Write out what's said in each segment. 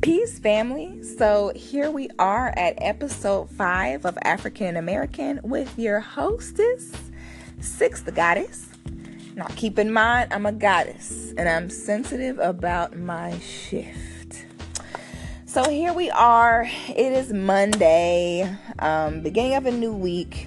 Peace, family. So here we are at episode five of African American with your hostess, Six the Goddess. Now, keep in mind, I'm a goddess and I'm sensitive about my shift. So here we are. It is Monday, um, beginning of a new week.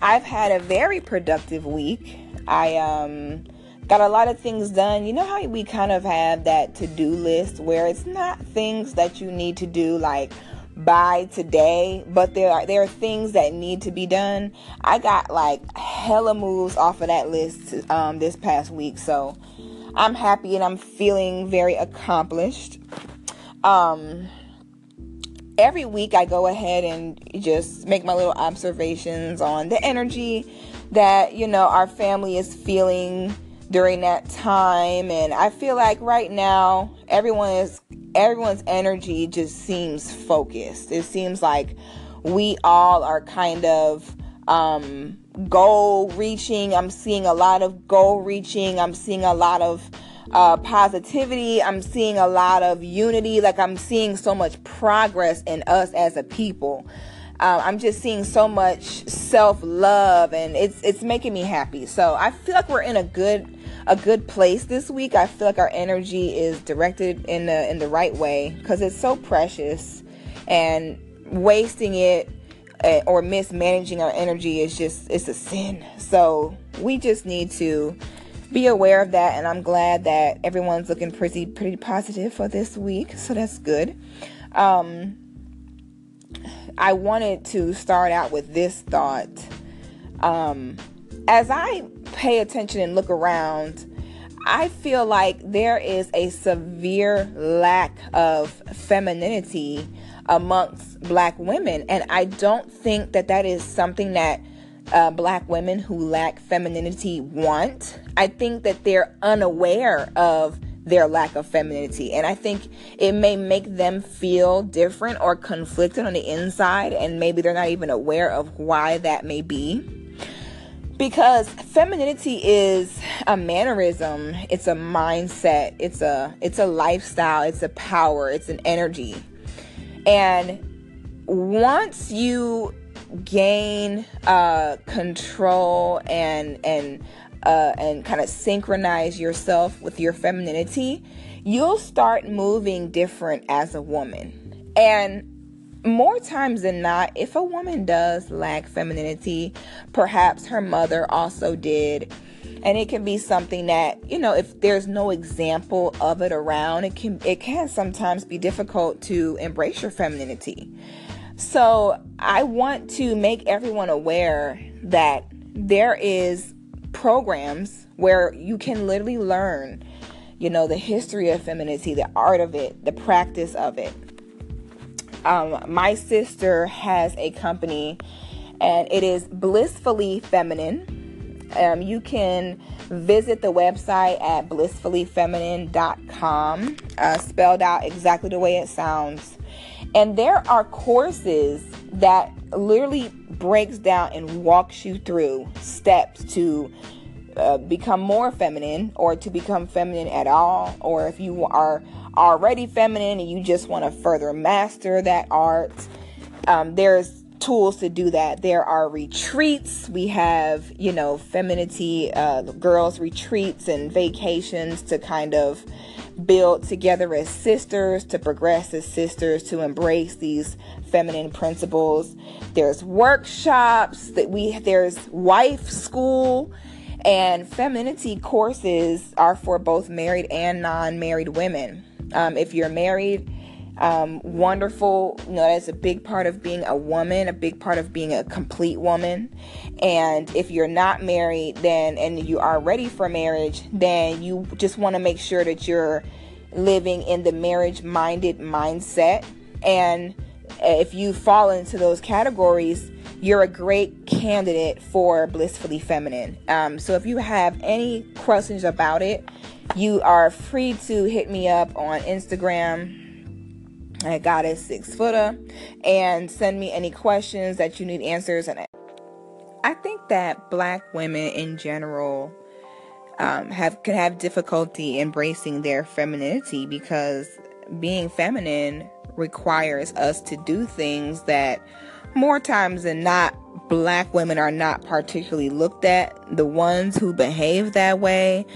I've had a very productive week. I um got a lot of things done. You know how we kind of have that to do list where it's not things that you need to do like by today, but there are there are things that need to be done. I got like hella moves off of that list um, this past week, so I'm happy and I'm feeling very accomplished. Um, every week I go ahead and just make my little observations on the energy that you know our family is feeling during that time and I feel like right now everyone is everyone's energy just seems focused. It seems like we all are kind of um goal reaching. I'm seeing a lot of goal reaching. I'm seeing a lot of uh, positivity. I'm seeing a lot of unity. Like I'm seeing so much progress in us as a people. Uh, I'm just seeing so much self love, and it's it's making me happy. So I feel like we're in a good a good place this week. I feel like our energy is directed in the in the right way because it's so precious, and wasting it uh, or mismanaging our energy is just it's a sin. So we just need to be aware of that and I'm glad that everyone's looking pretty pretty positive for this week. So that's good. Um I wanted to start out with this thought. Um as I pay attention and look around, I feel like there is a severe lack of femininity amongst black women. And I don't think that that is something that uh, black women who lack femininity want. I think that they're unaware of their lack of femininity. And I think it may make them feel different or conflicted on the inside. And maybe they're not even aware of why that may be because femininity is a mannerism it's a mindset it's a it's a lifestyle it's a power it's an energy. And once you gain uh, control and and uh, and kind of synchronize yourself with your femininity you'll start moving different as a woman. And more times than not, if a woman does lack femininity, perhaps her mother also did. And it can be something that, you know, if there's no example of it around, it can it can sometimes be difficult to embrace your femininity. So, I want to make everyone aware that there is programs where you can literally learn, you know, the history of femininity, the art of it, the practice of it um, my sister has a company and it is Blissfully Feminine. Um, you can visit the website at blissfullyfeminine.com, uh, spelled out exactly the way it sounds. And there are courses that literally breaks down and walks you through steps to uh, become more feminine or to become feminine at all, or if you are already feminine and you just want to further master that art, um, there's tools to do that. There are retreats. We have, you know, femininity, uh, girls' retreats and vacations to kind of build together as sisters, to progress as sisters, to embrace these feminine principles. There's workshops that we, there's wife school and femininity courses are for both married and non married women. Um, if you're married, um, wonderful. You know, that's a big part of being a woman, a big part of being a complete woman. And if you're not married, then and you are ready for marriage, then you just want to make sure that you're living in the marriage minded mindset. And if you fall into those categories, you're a great candidate for Blissfully Feminine. Um, so if you have any questions about it, you are free to hit me up on Instagram at Goddess Six Footer and send me any questions that you need answers. And I think that Black women in general um, have can have difficulty embracing their femininity because being feminine requires us to do things that more times than not black women are not particularly looked at. The ones who behave that way,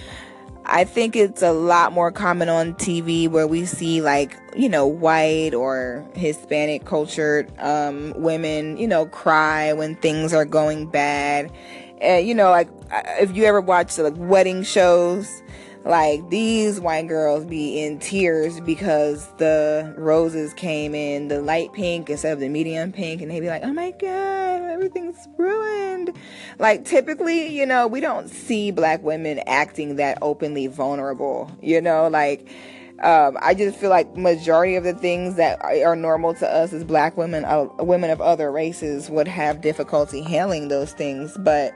I think it's a lot more common on TV where we see like, you know, white or Hispanic cultured um, women, you know, cry when things are going bad. And, you know, like if you ever watch like wedding shows, like these white girls be in tears because the roses came in the light pink instead of the medium pink and they be like oh my god everything's ruined like typically you know we don't see black women acting that openly vulnerable you know like um, I just feel like majority of the things that are normal to us as black women, uh, women of other races would have difficulty handling those things. But,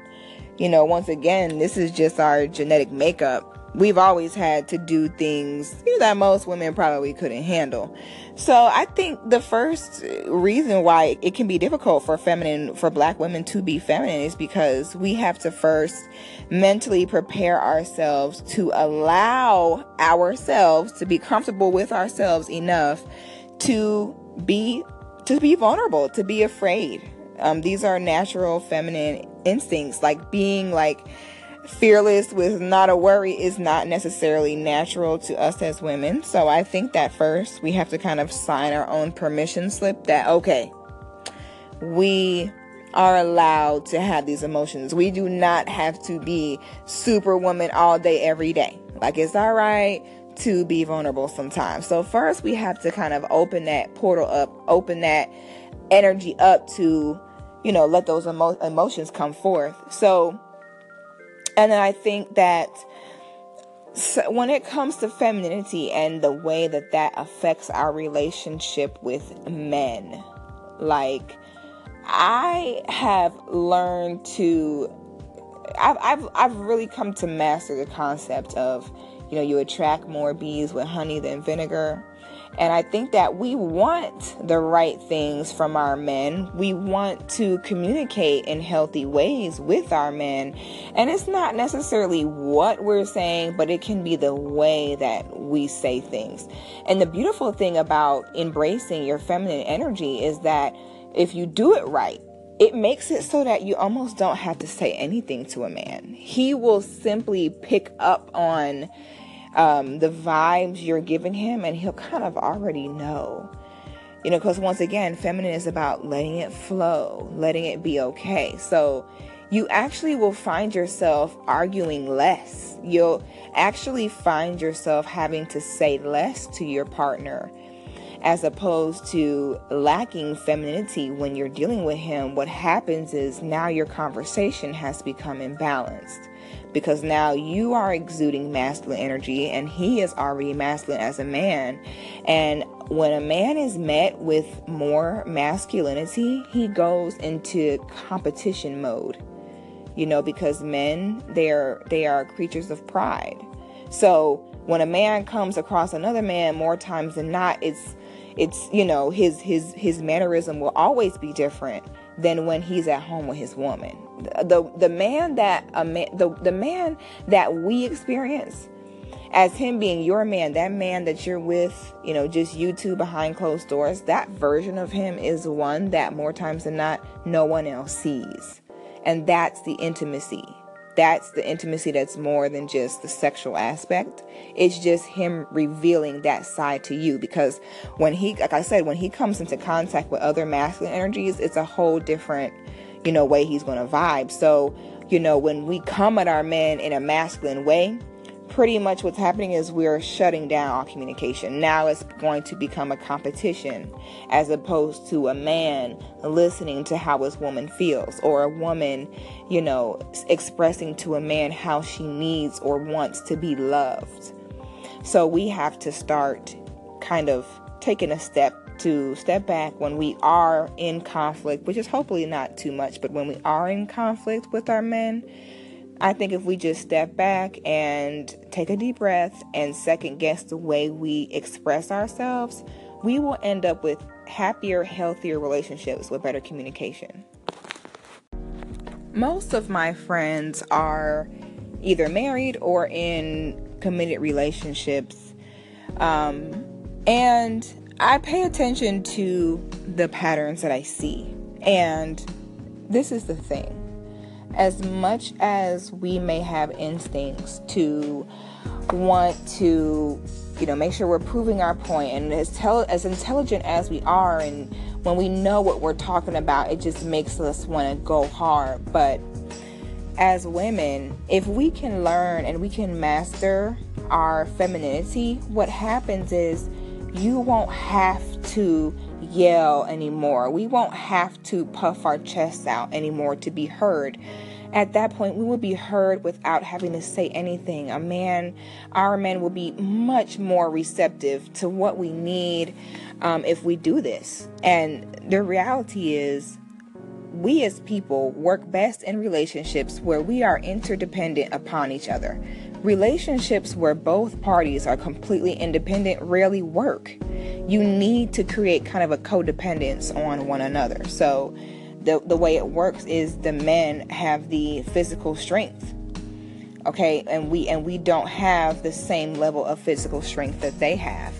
you know, once again, this is just our genetic makeup we've always had to do things that most women probably couldn't handle. So I think the first reason why it can be difficult for feminine, for black women to be feminine is because we have to first mentally prepare ourselves to allow ourselves to be comfortable with ourselves enough to be, to be vulnerable, to be afraid. Um, these are natural feminine instincts, like being like, fearless with not a worry is not necessarily natural to us as women. So I think that first we have to kind of sign our own permission slip that, okay, we are allowed to have these emotions. We do not have to be superwoman all day, every day. Like it's all right to be vulnerable sometimes. So first we have to kind of open that portal up, open that energy up to, you know, let those emo- emotions come forth. So and I think that when it comes to femininity and the way that that affects our relationship with men, like I have learned to, I've, I've, I've really come to master the concept of, you know, you attract more bees with honey than vinegar. And I think that we want the right things from our men. We want to communicate in healthy ways with our men. And it's not necessarily what we're saying, but it can be the way that we say things. And the beautiful thing about embracing your feminine energy is that if you do it right, it makes it so that you almost don't have to say anything to a man. He will simply pick up on um, the vibes you're giving him, and he'll kind of already know. You know, because once again, feminine is about letting it flow, letting it be okay. So you actually will find yourself arguing less. You'll actually find yourself having to say less to your partner as opposed to lacking femininity when you're dealing with him. What happens is now your conversation has become imbalanced because now you are exuding masculine energy and he is already masculine as a man. And when a man is met with more masculinity, he goes into competition mode. You know, because men they're they are creatures of pride. So when a man comes across another man more times than not, it's it's you know his his his mannerism will always be different than when he's at home with his woman. The the man that a man the, the man that we experience as him being your man, that man that you're with, you know, just you two behind closed doors, that version of him is one that more times than not no one else sees. And that's the intimacy that's the intimacy that's more than just the sexual aspect. It's just him revealing that side to you because when he, like I said, when he comes into contact with other masculine energies, it's a whole different, you know, way he's going to vibe. So, you know, when we come at our men in a masculine way, pretty much what's happening is we're shutting down all communication. Now it's going to become a competition as opposed to a man listening to how his woman feels or a woman, you know, expressing to a man how she needs or wants to be loved. So we have to start kind of taking a step to step back when we are in conflict, which is hopefully not too much, but when we are in conflict with our men, I think if we just step back and take a deep breath and second guess the way we express ourselves, we will end up with happier, healthier relationships with better communication. Most of my friends are either married or in committed relationships. Um, And I pay attention to the patterns that I see. And this is the thing. As much as we may have instincts to want to, you know, make sure we're proving our point and as, tell as intelligent as we are and when we know what we're talking about, it just makes us want to go hard. But as women, if we can learn and we can master our femininity, what happens is you won't have to yell anymore. We won't have to puff our chests out anymore to be heard. At that point, we will be heard without having to say anything. A man, our men will be much more receptive to what we need um, if we do this. And the reality is, we as people work best in relationships where we are interdependent upon each other. Relationships where both parties are completely independent rarely work. You need to create kind of a codependence on one another. So, the, the way it works is the men have the physical strength okay and we and we don't have the same level of physical strength that they have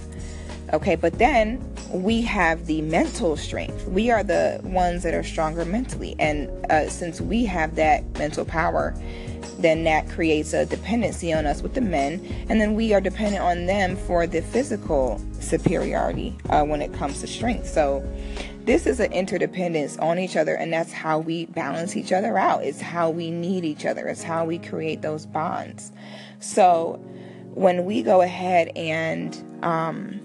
okay but then we have the mental strength. We are the ones that are stronger mentally. And uh, since we have that mental power, then that creates a dependency on us with the men. And then we are dependent on them for the physical superiority uh, when it comes to strength. So this is an interdependence on each other. And that's how we balance each other out. It's how we need each other. It's how we create those bonds. So when we go ahead and, um,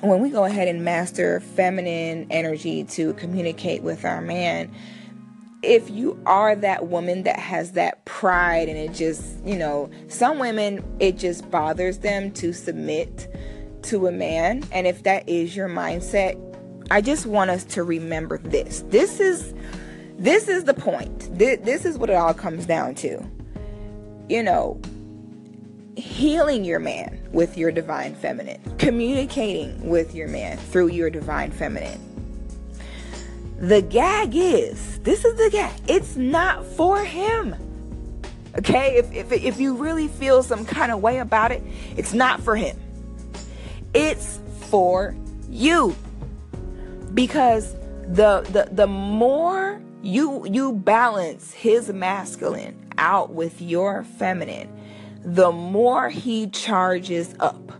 when we go ahead and master feminine energy to communicate with our man, if you are that woman that has that pride and it just, you know, some women, it just bothers them to submit to a man. And if that is your mindset, I just want us to remember this. This is this is the point. This, this is what it all comes down to. You know, healing your man with your divine feminine, communicating with your man through your divine feminine. The gag is this is the gag, it's not for him. Okay, if, if, if you really feel some kind of way about it, it's not for him. It's for you. Because the the the more you you balance his masculine out with your feminine, the more he charges up,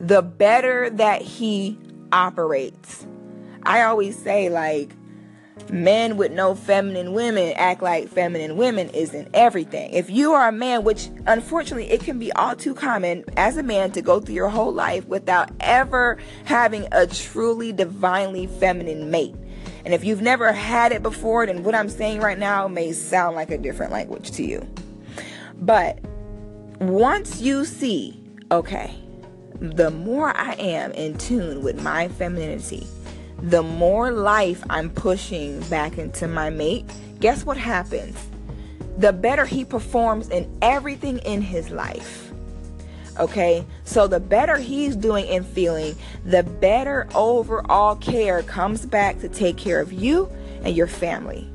the better that he operates. I always say, like, men with no feminine women act like feminine women isn't everything. If you are a man, which unfortunately it can be all too common as a man to go through your whole life without ever having a truly divinely feminine mate. And if you've never had it before, then what I'm saying right now may sound like a different language to you. But once you see, okay, the more I am in tune with my femininity, the more life I'm pushing back into my mate, guess what happens? The better he performs in everything in his life. Okay, so the better he's doing and feeling, the better overall care comes back to take care of you and your family.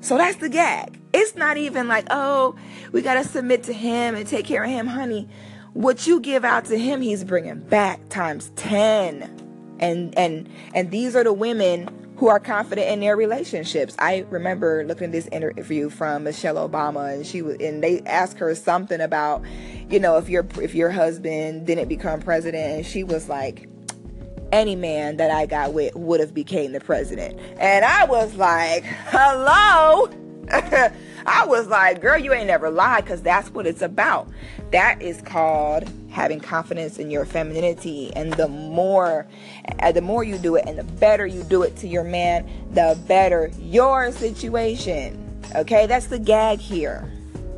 So that's the gag. It's not even like, oh, we got to submit to him and take care of him, honey. What you give out to him, he's bringing back times 10. And and and these are the women who are confident in their relationships. I remember looking at this interview from Michelle Obama and she was and they asked her something about, you know, if your if your husband didn't become president and she was like, any man that I got with would have became the president. And I was like, hello? I was like, girl, you ain't never lied because that's what it's about. That is called having confidence in your femininity. And the more, uh, the more you do it and the better you do it to your man, the better your situation. Okay, that's the gag here.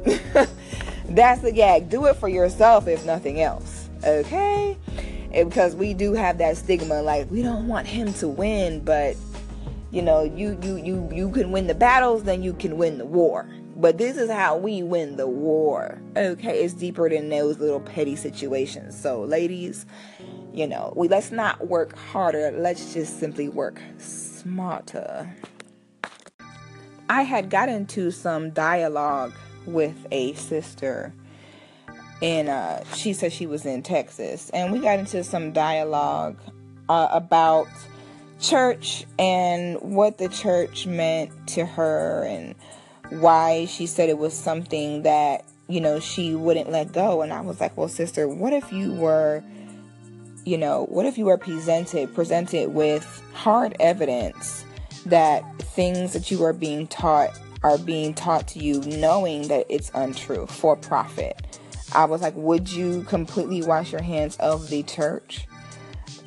that's the gag. Do it for yourself if nothing else. Okay? because we do have that stigma like we don't want him to win but you know you you you you can win the battles then you can win the war. But this is how we win the war. Okay it's deeper than those little petty situations. So ladies you know we let's not work harder. Let's just simply work smarter. I had got into some dialogue with a sister and uh, she said she was in Texas, and we got into some dialogue uh, about church and what the church meant to her, and why she said it was something that you know she wouldn't let go. And I was like, well, sister, what if you were, you know, what if you were presented presented with hard evidence that things that you are being taught are being taught to you knowing that it's untrue for profit I was like, would you completely wash your hands of the church?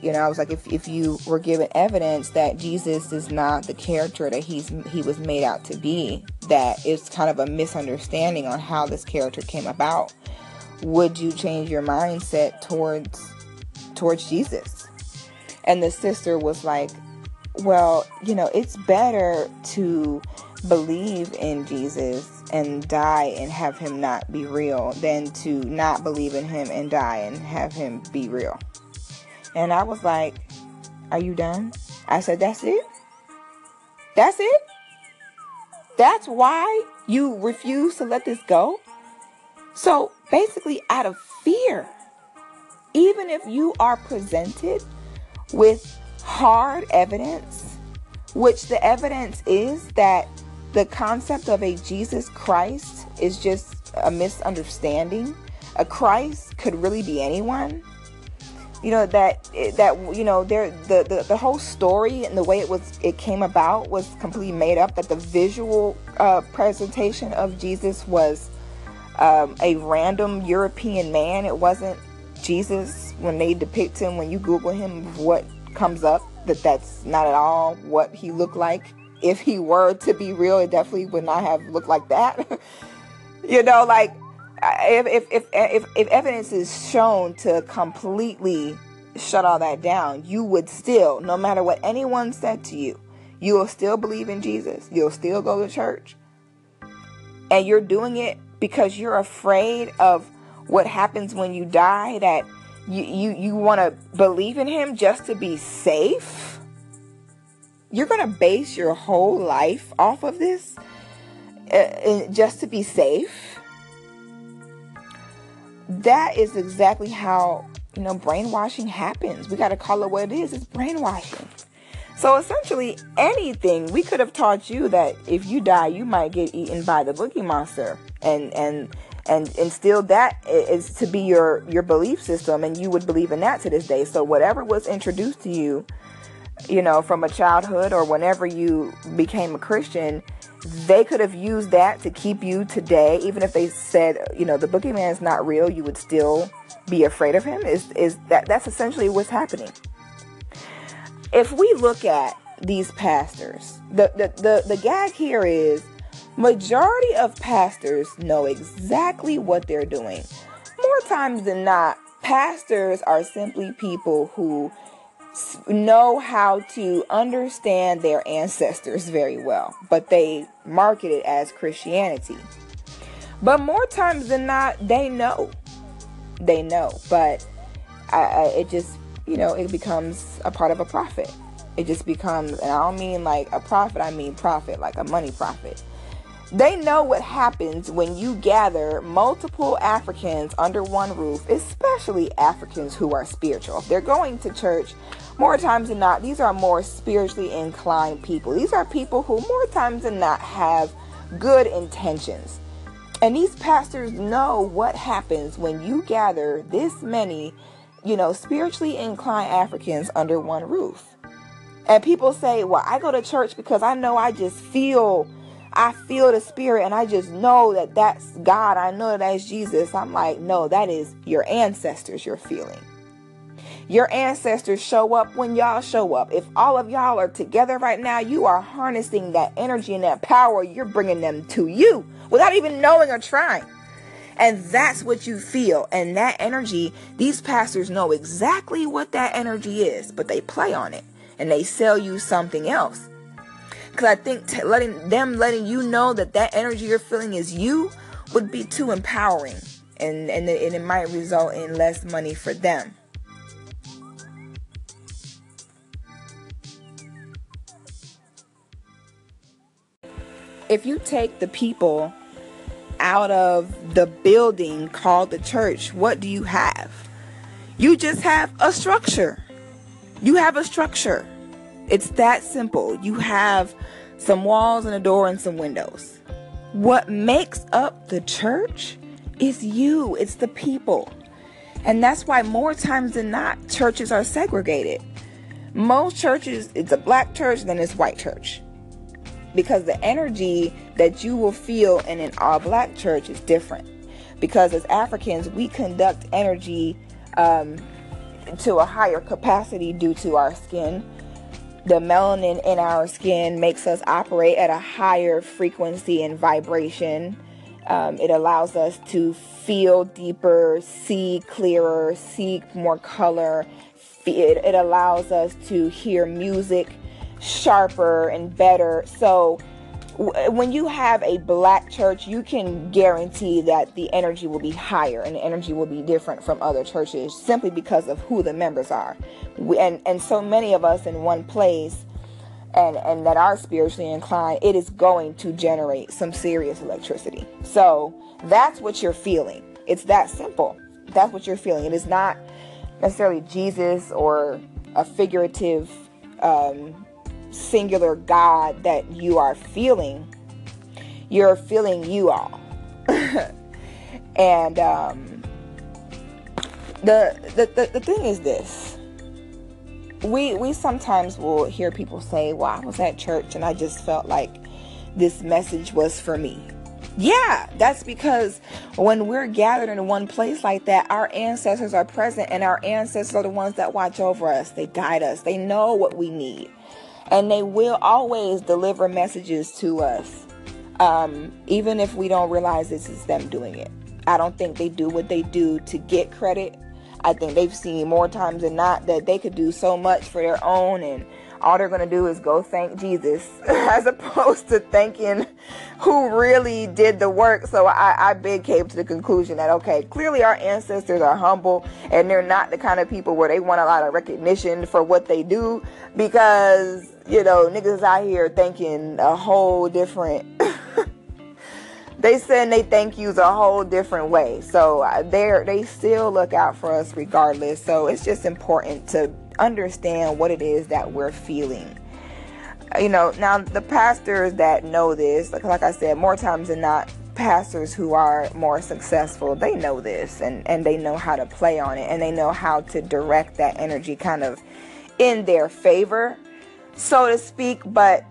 You know, I was like, if, if you were given evidence that Jesus is not the character that he's he was made out to be, that it's kind of a misunderstanding on how this character came about, would you change your mindset towards towards Jesus? And the sister was like, well, you know, it's better to believe in Jesus and die and have him not be real than to not believe in him and die and have him be real. And I was like, Are you done? I said, That's it? That's it? That's why you refuse to let this go? So basically, out of fear, even if you are presented with hard evidence, which the evidence is that the concept of a Jesus Christ is just a misunderstanding. A Christ could really be anyone. You know that that you know there the, the the whole story and the way it was it came about was completely made up. That the visual uh, presentation of Jesus was um, a random European man. It wasn't Jesus when they depict him. When you Google him, what comes up that that's not at all what he looked like if he were to be real, it definitely would not have looked like that. you know, like if, if if if if evidence is shown to completely shut all that down, you would still, no matter what anyone said to you, you will still believe in Jesus. You'll still go to church. And you're doing it because you're afraid of what happens when you die that you you, you want to believe in him just to be safe you're going to base your whole life off of this uh, just to be safe. That is exactly how, you know, brainwashing happens. We got to call it what it is. It's brainwashing. So essentially, anything we could have taught you that if you die, you might get eaten by the boogie monster, and and and instill that is to be your your belief system, and you would believe in that to this day. So whatever was introduced to you you know, from a childhood or whenever you became a Christian, they could have used that to keep you today. Even if they said, you know, the boogeyman is not real, you would still be afraid of him. Is is that that's essentially what's happening? If we look at these pastors, the the the, the gag here is majority of pastors know exactly what they're doing. More times than not, pastors are simply people who know how to understand their ancestors very well, but they market it as Christianity. But more times than not, they know. They know, but I, I, it just, you know, it becomes a part of a profit. It just becomes, and I don't mean like a prophet, I mean profit, like a money profit. They know what happens when you gather multiple Africans under one roof, especially Africans who are spiritual. They're going to church, more times than not, these are more spiritually inclined people. These are people who, more times than not, have good intentions. And these pastors know what happens when you gather this many, you know, spiritually inclined Africans under one roof. And people say, well, I go to church because I know I just feel I feel the spirit and I just know that that's God. I know that that's Jesus. I'm like, no, that is your ancestors you're feeling. Your ancestors show up when y'all show up. If all of y'all are together right now, you are harnessing that energy and that power. You're bringing them to you without even knowing or trying. And that's what you feel. And that energy, these pastors know exactly what that energy is, but they play on it and they sell you something else. Because I think t- letting them letting you know that that energy you're feeling is you would be too empowering, and and and it might result in less money for them. If you take the people out of the building called the church, what do you have? You just have a structure. You have a structure. It's that simple. You have some walls and a door and some windows. What makes up the church is you, it's the people. And that's why more times than not, churches are segregated. Most churches, it's a black church, then it's white church. Because the energy that you will feel in an all black church is different. Because as Africans, we conduct energy um, to a higher capacity due to our skin. The melanin in our skin makes us operate at a higher frequency and vibration. Um, it allows us to feel deeper, see clearer, see more color. It, it allows us to hear music sharper and better. So when you have a black church, you can guarantee that the energy will be higher and the energy will be different from other churches simply because of who the members are. And and so many of us in one place and and that are spiritually inclined, it is going to generate some serious electricity. So that's what you're feeling. It's that simple. That's what you're feeling. It is not necessarily Jesus or a figurative um, singular God that you are feeling, you're feeling you all. and um, the, the, the the thing is this. We we sometimes will hear people say, "Well, I was at church and I just felt like this message was for me." Yeah, that's because when we're gathered in one place like that, our ancestors are present and our ancestors are the ones that watch over us. They guide us. They know what we need and they will always deliver messages to us, um, even if we don't realize this is them doing it. I don't think they do what they do to get credit. I think they've seen more times than not that they could do so much for their own and all they're going to do is go thank Jesus as opposed to thanking who really did the work. So I, I big came to the conclusion that, okay, clearly our ancestors are humble and they're not the kind of people where they want a lot of recognition for what they do because, you know, niggas out here thinking a whole different. they send they thank yous a whole different way. So they they still look out for us regardless. So it's just important to understand what it is that we're feeling. You know, now the pastors that know this, like, like I said, more times than not, pastors who are more successful, they know this and, and they know how to play on it and they know how to direct that energy kind of in their favor, so to speak. But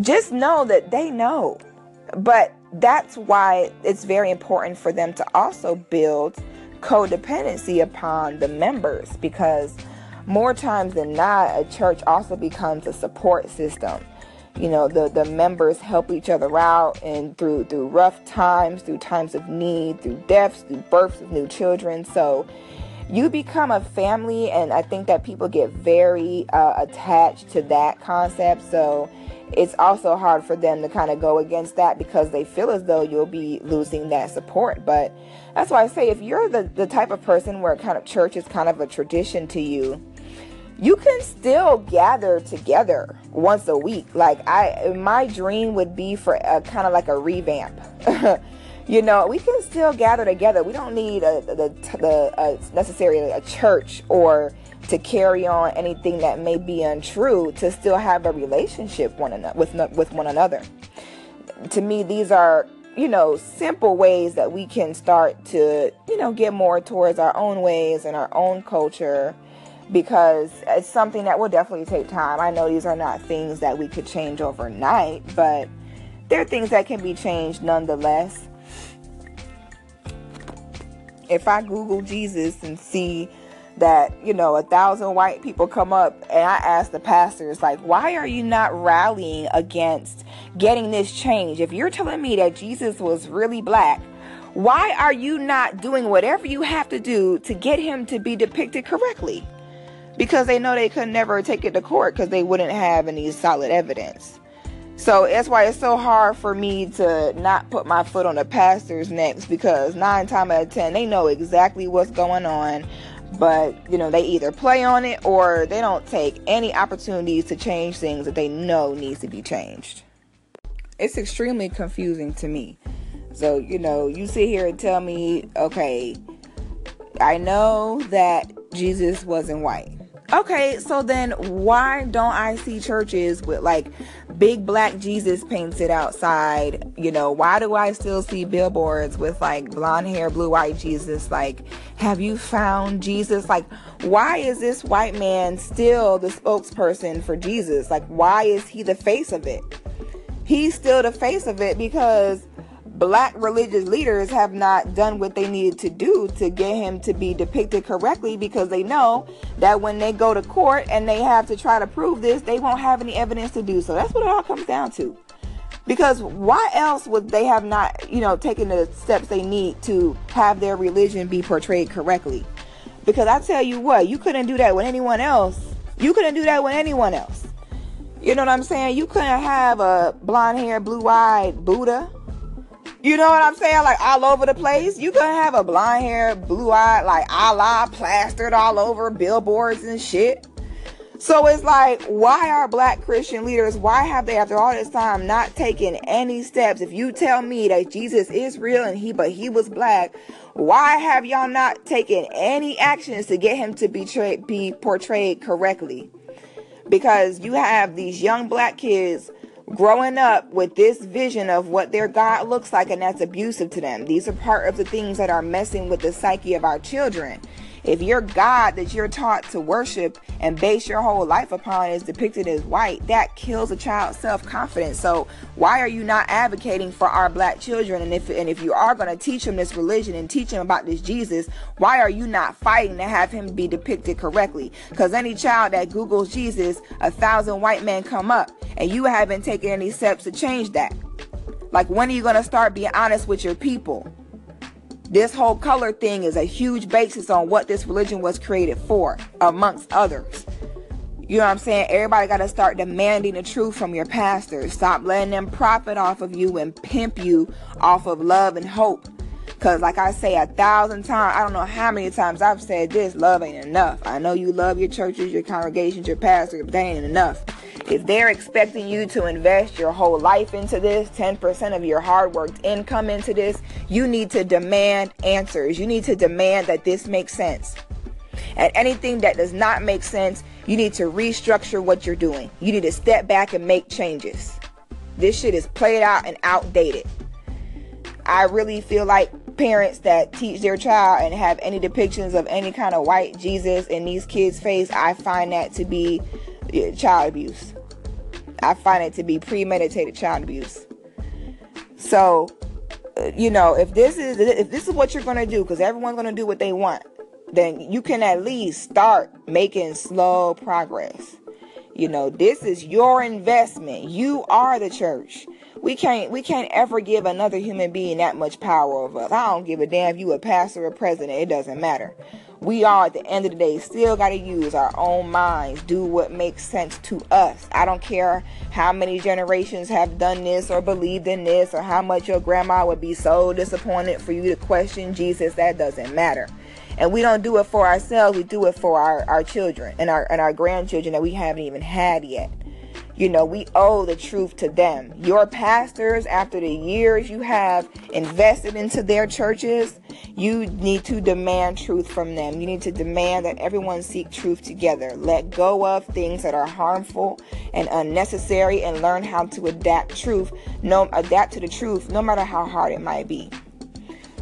just know that they know. But that's why it's very important for them to also build codependency upon the members because more times than not, a church also becomes a support system. You know, the, the members help each other out and through through rough times, through times of need, through deaths, through births of new children. So you become a family, and I think that people get very uh, attached to that concept. So it's also hard for them to kind of go against that because they feel as though you'll be losing that support. But that's why I say if you're the, the type of person where kind of church is kind of a tradition to you, you can still gather together once a week. Like I, my dream would be for a kind of like a revamp. you know, we can still gather together. We don't need a, the, the a necessarily a church or to carry on anything that may be untrue to still have a relationship one another with with one another. To me, these are you know simple ways that we can start to you know get more towards our own ways and our own culture because it's something that will definitely take time. I know these are not things that we could change overnight, but they're things that can be changed nonetheless. If I Google Jesus and see that, you know, a thousand white people come up and I ask the pastors, like, why are you not rallying against getting this change? If you're telling me that Jesus was really black, why are you not doing whatever you have to do to get him to be depicted correctly? because they know they could never take it to court because they wouldn't have any solid evidence. So that's why it's so hard for me to not put my foot on the pastor's necks because nine times out of ten they know exactly what's going on, but you know they either play on it or they don't take any opportunities to change things that they know needs to be changed. It's extremely confusing to me. So, you know, you sit here and tell me, okay, I know that Jesus wasn't white. Okay, so then why don't I see churches with like big black Jesus painted outside? You know, why do I still see billboards with like blonde hair, blue eyed Jesus? Like, have you found Jesus? Like, why is this white man still the spokesperson for Jesus? Like, why is he the face of it? He's still the face of it because black religious leaders have not done what they needed to do to get him to be depicted correctly because they know that when they go to court and they have to try to prove this, they won't have any evidence to do so. That's what it all comes down to. Because why else would they have not, you know, taken the steps they need to have their religion be portrayed correctly? Because I tell you what, you couldn't do that with anyone else. You couldn't do that with anyone else. You know what I'm saying? You couldn't have a blonde hair, blue eyed Buddha you know what I'm saying? Like all over the place. You gonna have a blonde hair, blue eyed, like Allah plastered all over billboards and shit. So it's like, why are black Christian leaders, why have they, after all this time, not taken any steps? If you tell me that Jesus is real and he, but he was black, why have y'all not taken any actions to get him to be, tra- be portrayed correctly? Because you have these young black kids growing up with this vision of what their God looks like, and that's abusive to them. These are part of the things that are messing with the psyche of our children. If your God that you're taught to worship and base your whole life upon is depicted as white, that kills a child's self-confidence. So why are you not advocating for our black children? And if and if you are going to teach them this religion and teach them about this Jesus, why are you not fighting to have him be depicted correctly? Because any child that Googles Jesus, a thousand white men come up, and you haven't taken any steps to change that. Like when are you going to start being honest with your people? This whole color thing is a huge basis on what this religion was created for, amongst others. You know what I'm saying? Everybody got to start demanding the truth from your pastors. Stop letting them profit off of you and pimp you off of love and hope. Because, like I say a thousand times, I don't know how many times I've said this love ain't enough. I know you love your churches, your congregations, your pastors, but that ain't enough. If they're expecting you to invest your whole life into this, 10% of your hard worked income into this, you need to demand answers. You need to demand that this makes sense. And anything that does not make sense, you need to restructure what you're doing. You need to step back and make changes. This shit is played out and outdated. I really feel like parents that teach their child and have any depictions of any kind of white Jesus in these kids' face, I find that to be child abuse. I find it to be premeditated child abuse. So, uh, you know, if this is if this is what you're to do cuz everyone's to do what they want, then you can at least start making slow progress. You know, this is your investment. You are the church. We can't we can't ever give another human being that much power over us. I don't give a damn if you a pastor or president. It doesn't matter we are at the end of the day still got to use our own minds do what makes sense to us. I don't care how many generations have done this or believed in this or how much your grandma would be so disappointed for you to question jesus. That doesn't matter. And we don't do it for ourselves. We do it for our, our children and our and our grandchildren that we haven't even had yet you know, we owe the truth to them. Your pastors, after the years you have invested into their churches, you need to demand truth from them. You need to demand that everyone seek truth together. Let go of things that are harmful and unnecessary and learn how to adapt truth, no adapt to the truth no matter how hard it might be.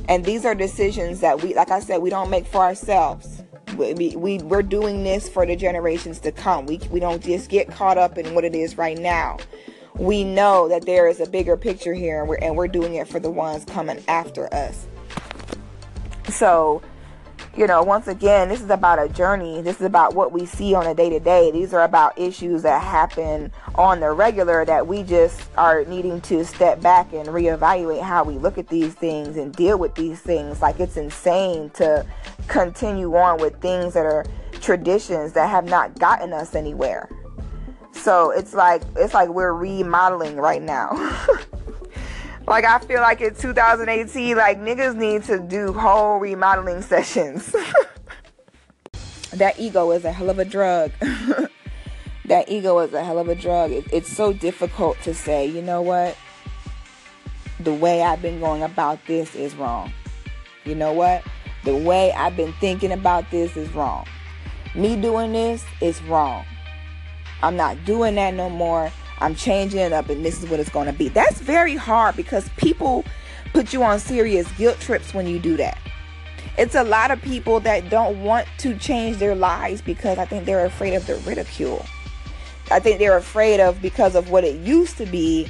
And these are decisions that we like I said we don't make for ourselves we, we we're doing this for the generations to come. We we don't just get caught up in what it is right now. We know that there is a bigger picture here, and we're and we're doing it for the ones coming after us. So, you know, once again, this is about a journey. This is about what we see on a day to day. These are about issues that happen on the regular that we just are needing to step back and reevaluate how we look at these things and deal with these things. Like it's insane to continue on with things that are traditions that have not gotten us anywhere. So it's like it's like we're remodeling right now. like I feel like in 2018, like niggas need to do whole remodeling sessions. that ego is a hell of a drug. that ego is a hell of a drug. It, it's so difficult to say, you know what? the way I've been going about this is wrong. You know what? The way I've been thinking about this is wrong. Me doing this is wrong. I'm not doing that no more. I'm changing it up and this is what it's going to be. That's very hard because people put you on serious guilt trips when you do that. It's a lot of people that don't want to change their lives because I think they're afraid of the ridicule. I think they're afraid of because of what it used to be,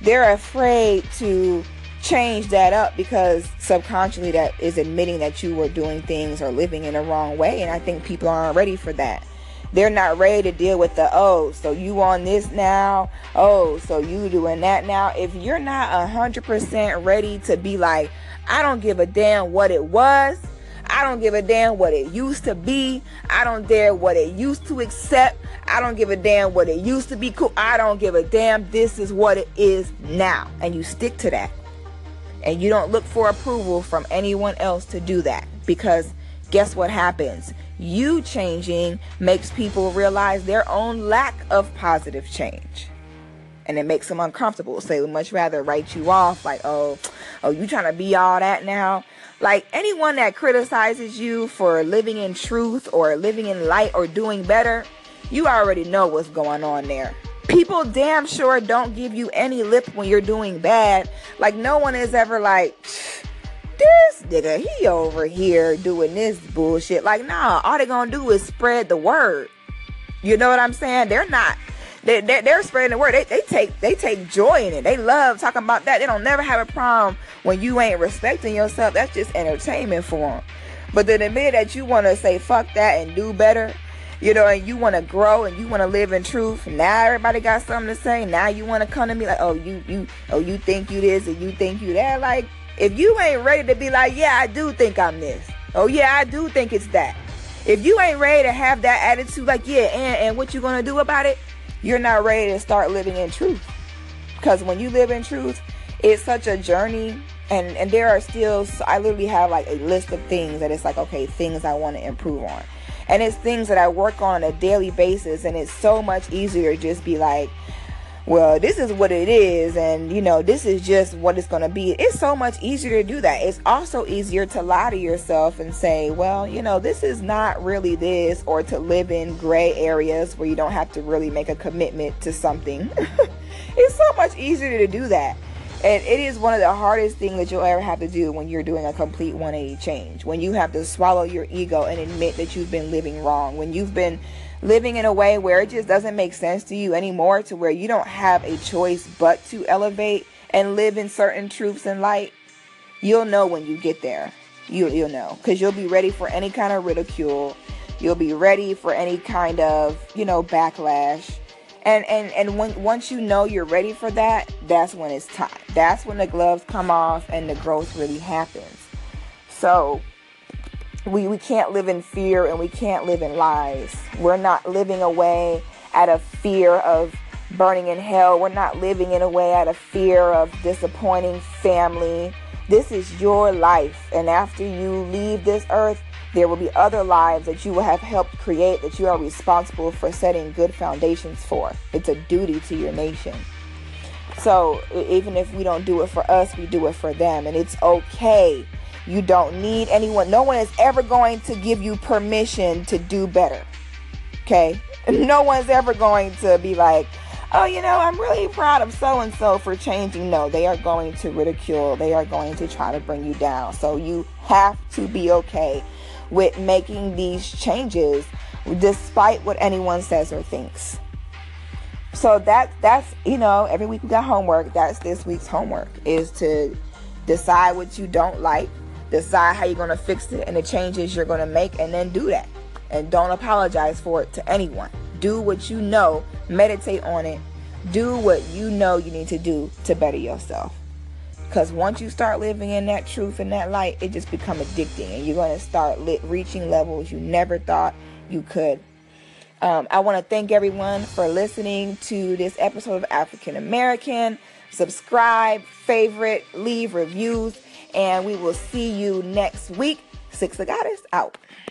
they're afraid to change that up because subconsciously that is admitting that you were doing things or living in a wrong way and I think people aren't ready for that they're not ready to deal with the oh so you on this now? Oh so you doing that now? If you're not a hundred percent ready to be like i don't give a damn what it was. I don't give a damn what it used to be. I don't dare what it used to accept. I don't give a damn what it used to be. Cool. I don't give a damn. This is what it is now. And you stick to that. And you don't look for approval from anyone else to do that. Because guess what happens you changing makes people realize their own lack of positive change. And it makes them uncomfortable. So they would much rather write you off like, oh, oh, you trying to be all that now? Like anyone that criticizes you for living in truth or living in light or doing better, you already know what's going on there. People damn sure don't give you any lip when you're doing bad. Like no one is ever like, this nigga, he over here doing this bullshit. Like, nah, all they gonna do is spread the word. You know what I'm saying? They're not. They, they, they're spreading the word. They, they take they take joy in it. They love talking about that. They don't never have a problem when you ain't respecting yourself. That's just entertainment for them. But then the minute that you want to say fuck that and do better, you know, and you want to grow and you want to live in truth. Now everybody got something to say. Now you want to come to me like, oh you you oh you think you this and you think you that. Like if you ain't ready to be like, yeah, I do think I'm this. Oh yeah, I do think it's that. If you ain't ready to have that attitude, like, yeah, and, and what you gonna do about it, you're not ready to start living in truth. Because when you live in truth, it's such a journey and and there are still i literally have like a list of things that it's like okay things i want to improve on and it's things that i work on a daily basis and it's so much easier to just be like well, this is what it is, and you know, this is just what it's going to be. It's so much easier to do that. It's also easier to lie to yourself and say, well, you know, this is not really this, or to live in gray areas where you don't have to really make a commitment to something. it's so much easier to do that. And it is one of the hardest things that you'll ever have to do when you're doing a complete 180 change. When you have to swallow your ego and admit that you've been living wrong. When you've been living in a way where it just doesn't make sense to you anymore, to where you don't have a choice but to elevate and live in certain truths and light, you'll know when you get there. You, you'll know because you'll be ready for any kind of ridicule. You'll be ready for any kind of, you know, backlash. And and and when once you know you're ready for that, that's when it's time. That's when the gloves come off and the growth really happens. So we, we can't live in fear and we can't live in lies. We're not living away out of fear of burning in hell. We're not living in a way out of fear of disappointing family. This is your life. And after you leave this earth, there will be other lives that you will have helped create that you are responsible for setting good foundations for. It's a duty to your nation. So even if we don't do it for us, we do it for them. And it's okay you don't need anyone. No one is ever going to give you permission to do better. Okay? No one's ever going to be like, oh, you know, I'm really proud of so and so for changing. No, they are going to ridicule. They are going to try to bring you down. So you have to be okay with making these changes despite what anyone says or thinks. So that that's you know, every week we got homework. That's this week's homework is to decide what you don't like decide how you're going to fix it and the changes you're going to make and then do that. And don't apologize for it to anyone. Do what you know meditate on it. Do what you know you need to do to better yourself. Because once you start living in that truth and that light it just become addicting and you're going to start lit, reaching levels you never thought you could. Um, i want to thank everyone for listening to this episode of african american subscribe favorite leave reviews and we will see you next week. Six of Goddess out.